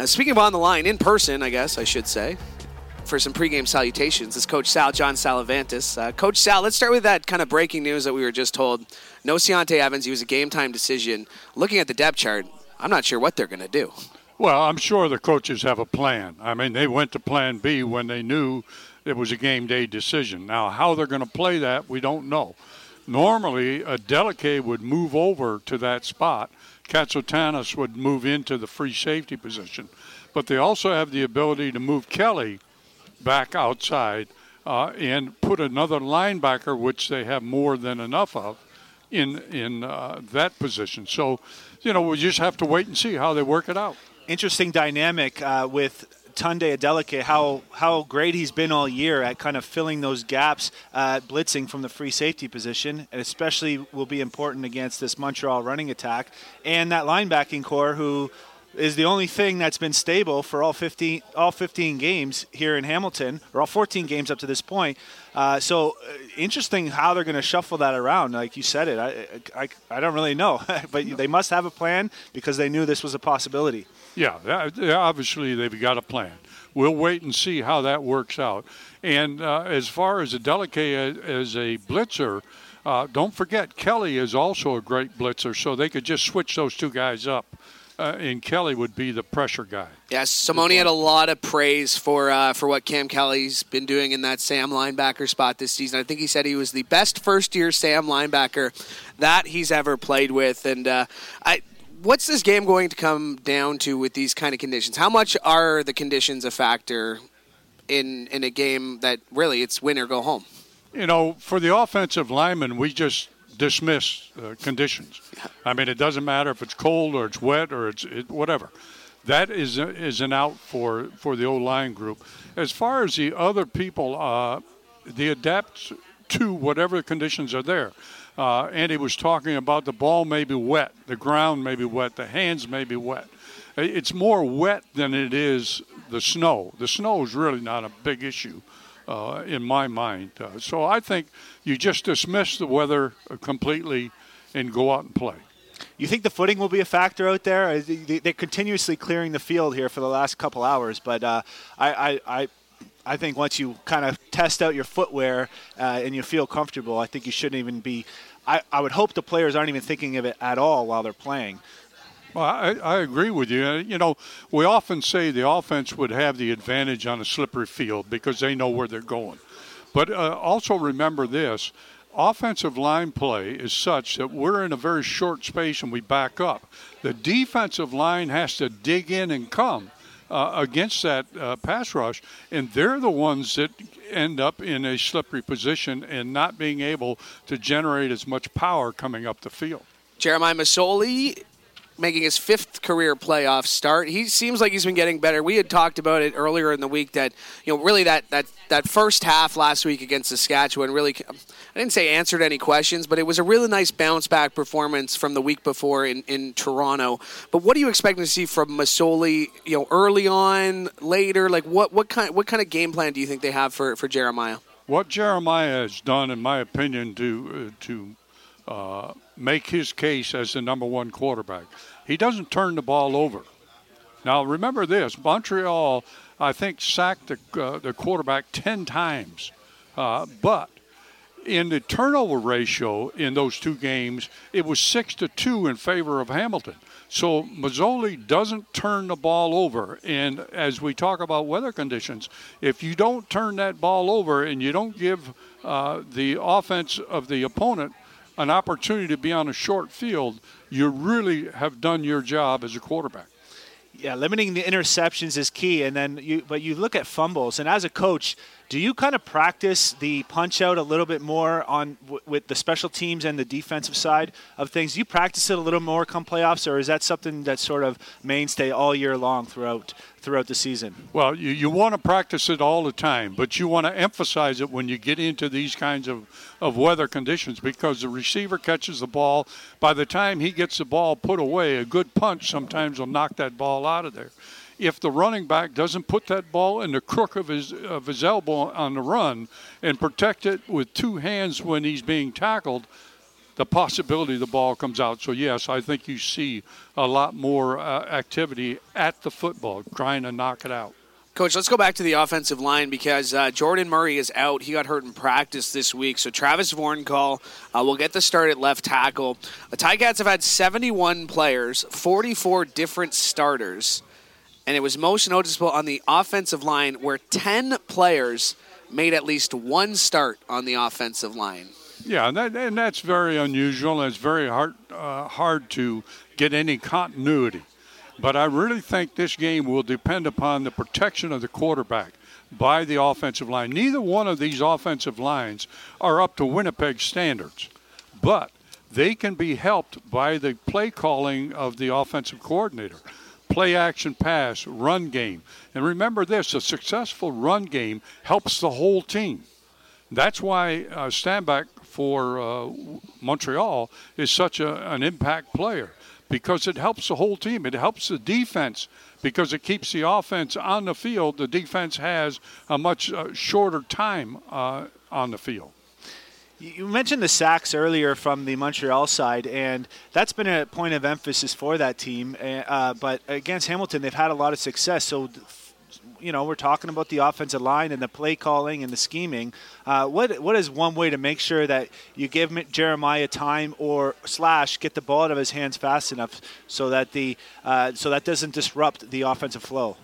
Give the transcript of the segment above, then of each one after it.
Uh, speaking of on the line, in person, I guess I should say, for some pregame salutations is Coach Sal, John Salavantis. Uh, Coach Sal, let's start with that kind of breaking news that we were just told. No Ciante Evans, he was a game time decision. Looking at the depth chart, I'm not sure what they're going to do. Well, I'm sure the coaches have a plan. I mean, they went to plan B when they knew it was a game day decision. Now, how they're going to play that, we don't know. Normally, Adeleke would move over to that spot. Katsantonis would move into the free safety position. But they also have the ability to move Kelly back outside uh, and put another linebacker, which they have more than enough of, in in uh, that position. So, you know, we just have to wait and see how they work it out. Interesting dynamic uh, with Tunde Adeleke, how how great he's been all year at kind of filling those gaps, uh, blitzing from the free safety position, and especially will be important against this Montreal running attack. And that linebacking corps who is the only thing that's been stable for all 15 all 15 games here in Hamilton, or all 14 games up to this point. Uh, so uh, interesting how they're going to shuffle that around. Like you said it, I, I, I don't really know, but they must have a plan because they knew this was a possibility. Yeah, obviously they've got a plan. We'll wait and see how that works out. And uh, as far as Adeleke as a blitzer, uh, don't forget Kelly is also a great blitzer, so they could just switch those two guys up uh, and Kelly would be the pressure guy. Yes, Simoni had a lot of praise for uh, for what Cam Kelly's been doing in that Sam linebacker spot this season. I think he said he was the best first year Sam linebacker that he's ever played with, and uh, I. What's this game going to come down to with these kind of conditions? How much are the conditions a factor in in a game that really it's win or go home? You know, for the offensive lineman, we just dismiss uh, conditions. I mean, it doesn't matter if it's cold or it's wet or it's it, whatever. That is a, is an out for for the O line group. As far as the other people, uh, adapt to whatever conditions are there. Uh, Andy was talking about the ball may be wet, the ground may be wet, the hands may be wet. It's more wet than it is the snow. The snow is really not a big issue uh, in my mind. Uh, so I think you just dismiss the weather completely and go out and play. You think the footing will be a factor out there? They're continuously clearing the field here for the last couple hours, but uh, I, I, I think once you kind of test out your footwear uh, and you feel comfortable, I think you shouldn't even be. I, I would hope the players aren't even thinking of it at all while they're playing. Well, I, I, agree with you. You know, we often say the offense would have the advantage on a slippery field because they know where they're going. But uh, also remember this offensive line play is such that we're in a very short space and we back up. The defensive line has to dig in and come. Uh, against that uh, pass rush, and they're the ones that end up in a slippery position and not being able to generate as much power coming up the field. Jeremiah Masoli making his fifth career playoff start. He seems like he's been getting better. We had talked about it earlier in the week that you know really that that that first half last week against Saskatchewan really I didn't say answered any questions, but it was a really nice bounce back performance from the week before in, in Toronto. But what are you expecting to see from Masoli, you know, early on, later? Like what what kind what kind of game plan do you think they have for, for Jeremiah? What Jeremiah has done, in my opinion, to uh, to uh, make his case as the number one quarterback. He doesn't turn the ball over. Now, remember this Montreal, I think, sacked the, uh, the quarterback 10 times. Uh, but in the turnover ratio in those two games, it was 6 to 2 in favor of Hamilton. So Masoli doesn't turn the ball over. And as we talk about weather conditions, if you don't turn that ball over and you don't give uh, the offense of the opponent an opportunity to be on a short field, you really have done your job as a quarterback. Yeah, limiting the interceptions is key, and then you. But you look at fumbles, and as a coach, do you kind of practice the punch out a little bit more on w- with the special teams and the defensive side of things? Do you practice it a little more come playoffs, or is that something that's sort of mainstay all year long throughout throughout the season? Well, you, you want to practice it all the time, but you want to emphasize it when you get into these kinds of, of weather conditions because the receiver catches the ball. By the time he gets the ball put away, a good punch sometimes will knock that ball out of there if the running back doesn't put that ball in the crook of his of his elbow on the run and protect it with two hands when he's being tackled, the possibility the ball comes out. So, yes, I think you see a lot more uh, activity at the football, trying to knock it out. Coach, let's go back to the offensive line because uh, Jordan Murray is out. He got hurt in practice this week. So Travis Vornkahl uh, will get the start at left tackle. The Ticats have had 71 players, 44 different starters, and it was most noticeable on the offensive line where 10 players made at least one start on the offensive line. Yeah, and, that, and that's very unusual, and it's very hard, uh, hard to get any continuity. But I really think this game will depend upon the protection of the quarterback by the offensive line. Neither one of these offensive lines are up to Winnipeg standards, but they can be helped by the play calling of the offensive coordinator. Play action pass, run game. And remember this a successful run game helps the whole team. That's why uh, Stanback for uh, Montreal is such a, an impact player because it helps the whole team. It helps the defense because it keeps the offense on the field. The defense has a much uh, shorter time uh, on the field. You mentioned the sacks earlier from the Montreal side, and that's been a point of emphasis for that team. Uh, but against Hamilton, they've had a lot of success. So you know, we're talking about the offensive line and the play calling and the scheming. Uh, what what is one way to make sure that you give Jeremiah time or slash get the ball out of his hands fast enough so that the uh, so that doesn't disrupt the offensive flow?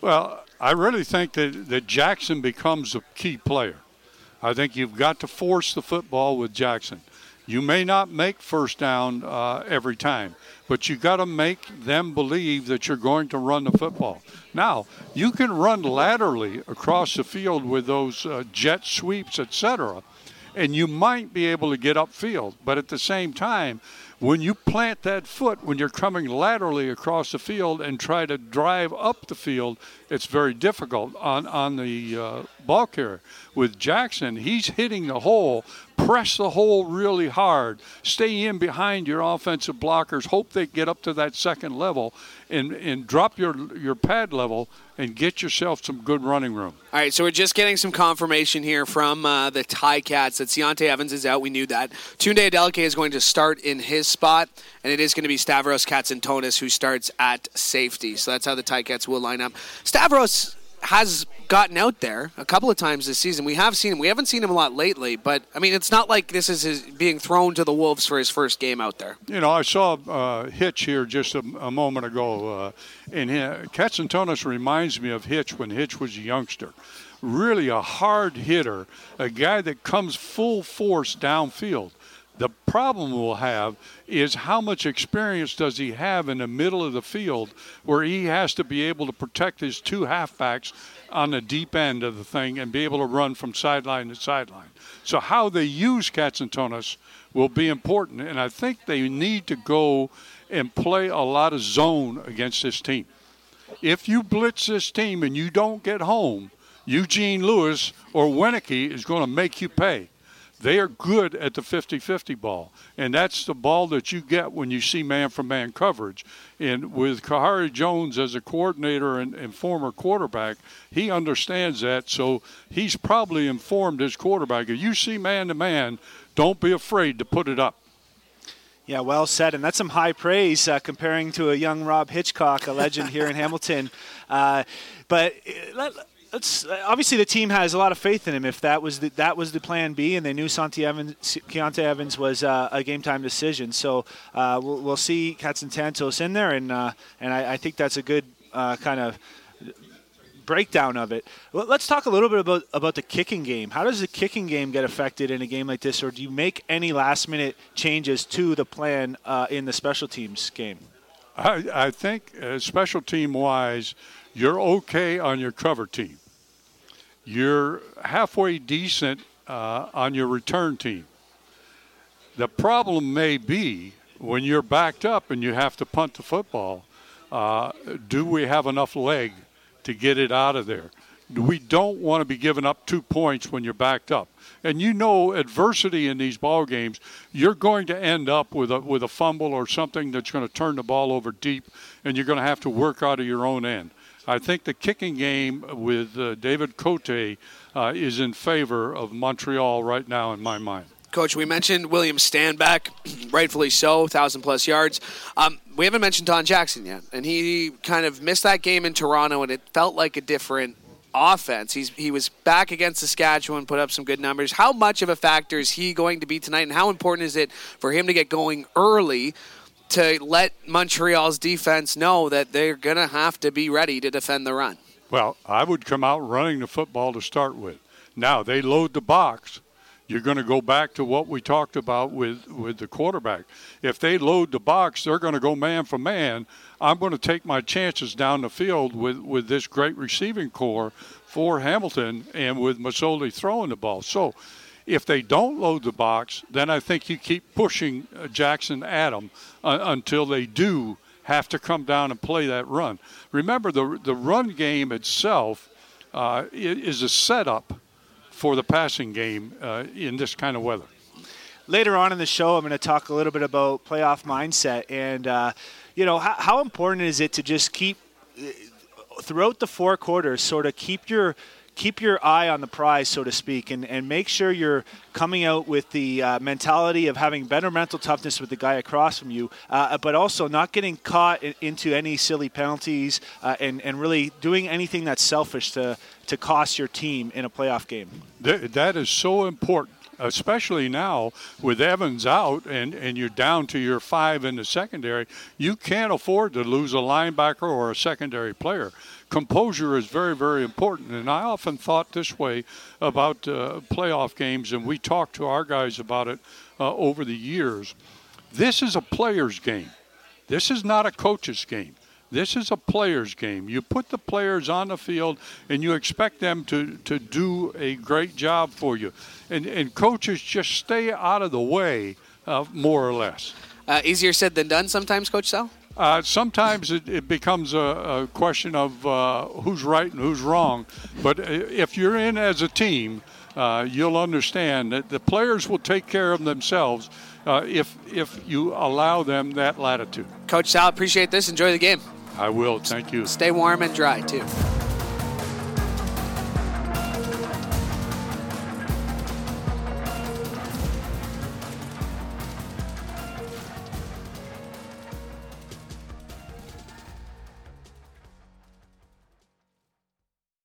Well, I really think that, that Jackson becomes a key player. I think you've got to force the football with Jackson. You may not make first down uh, every time, but you got to make them believe that you're going to run the football. Now, you can run laterally across the field with those uh, jet sweeps, etc., and you might be able to get upfield, but at the same time, when you plant that foot when you're coming laterally across the field and try to drive up the field, it's very difficult on on the uh, ball carrier. With Jackson, he's hitting the hole, press the hole really hard, stay in behind your offensive blockers, hope they get up to that second level, and, and drop your your pad level and get yourself some good running room. All right, so we're just getting some confirmation here from uh, the Cats that Ciante Evans is out. We knew that. Tunde Adeleke is going to start in his spot, and it is going to be Stavros Katsantonis who starts at safety. So that's how the Ticats will line up. Stavros has gotten out there a couple of times this season. We have seen him. We haven't seen him a lot lately, but I mean, it's not like this is his being thrown to the wolves for his first game out there. You know, I saw uh, Hitch here just a, a moment ago, uh, and Katsantonis reminds me of Hitch when Hitch was a youngster. Really a hard hitter, a guy that comes full force downfield. The problem we'll have is how much experience does he have in the middle of the field where he has to be able to protect his two halfbacks on the deep end of the thing and be able to run from sideline to sideline. So how they use Katsantonis will be important, and I think they need to go and play a lot of zone against this team. If you blitz this team and you don't get home, Eugene Lewis or Wieneke is going to make you pay. They are good at the 50 50 ball. And that's the ball that you get when you see man for man coverage. And with Khari Jones as a coordinator and, and former quarterback, he understands that. So he's probably informed his quarterback if you see man to man, don't be afraid to put it up. Yeah, well said, and that's some high praise uh, comparing to a young Rob Hitchcock, a legend here in Hamilton. Uh, but uh, let's obviously the team has a lot of faith in him. If that was the, that was the plan B, and they knew Santi Evans, Ciante Evans was uh, a game time decision, so uh, we'll, we'll, see Katsantonis in there, and uh, and I, I, think that's a good uh, kind of breakdown of it. Let's talk a little bit about about the kicking game. How does the kicking game get affected in a game like this, or do you make any last minute changes to the plan uh, in the special teams game? I, I think uh, special team wise, you're okay on your cover team you're halfway decent uh, on your return team. The problem may be when you're backed up and you have to punt the football. Uh, do we have enough leg to get it out of there? We don't want to be giving up two points when you're backed up. And you know, adversity in these ball games, you're going to end up with a with a fumble or something that's going to turn the ball over deep, and you're going to have to work out of your own end. I think the kicking game with uh, David Cote uh, is in favor of Montreal right now, in my mind. Coach, we mentioned William Stanback, rightfully so, thousand plus yards. Um, we haven't mentioned Don Jackson yet, and he kind of missed that game in Toronto, and it felt like a different offense. He's he was back against Saskatchewan, put up some good numbers. How much of a factor is he going to be tonight, and how important is it for him to get going early? To let Montreal's defense know that they're going to have to be ready to defend the run. Well, I would come out running the football to start with. Now they load the box. You're going to go back to what we talked about with, with the quarterback. If they load the box, they're going to go man for man. I'm going to take my chances down the field with, with this great receiving corps for Hamilton and with Masoli throwing the ball. So if they don't load the box, then I think you keep pushing uh, Jackson them uh, until they do have to come down and play that run. Remember, the, the run game itself uh, is a setup for the passing game uh, in this kind of weather. Later on in the show, I'm going to talk a little bit about playoff mindset and, uh, you know, how, how important is it to just keep uh, throughout the four quarters, sort of keep your keep your eye on the prize, so to speak, and, and make sure you're coming out with the uh, mentality of having better mental toughness with the guy across from you, uh, but also not getting caught in, into any silly penalties uh, and, and really doing anything that's selfish to, to cost your team in a playoff game. that is so important especially now with Evans out and, and you're down to your five in the secondary, you can't afford to lose a linebacker or a secondary player composure is very, very important. And I often thought this way about uh, playoff games, and we talked to our guys about it uh, over the years. This is a player's game. This is not a coach's game. This is a player's game. You put the players on the field and you expect them to, to do a great job for you. And, and coaches just stay out of the way, uh, more or less. Uh, easier said than done sometimes, Coach Sal? Uh, sometimes it, it becomes a, a, question of uh, who's right and who's wrong. But if you're in as a team, uh, you'll understand that the players will take care of themselves uh, if if you allow them that latitude. Coach Sal, appreciate this. Enjoy the game. I will. Thank you. Stay warm and dry too.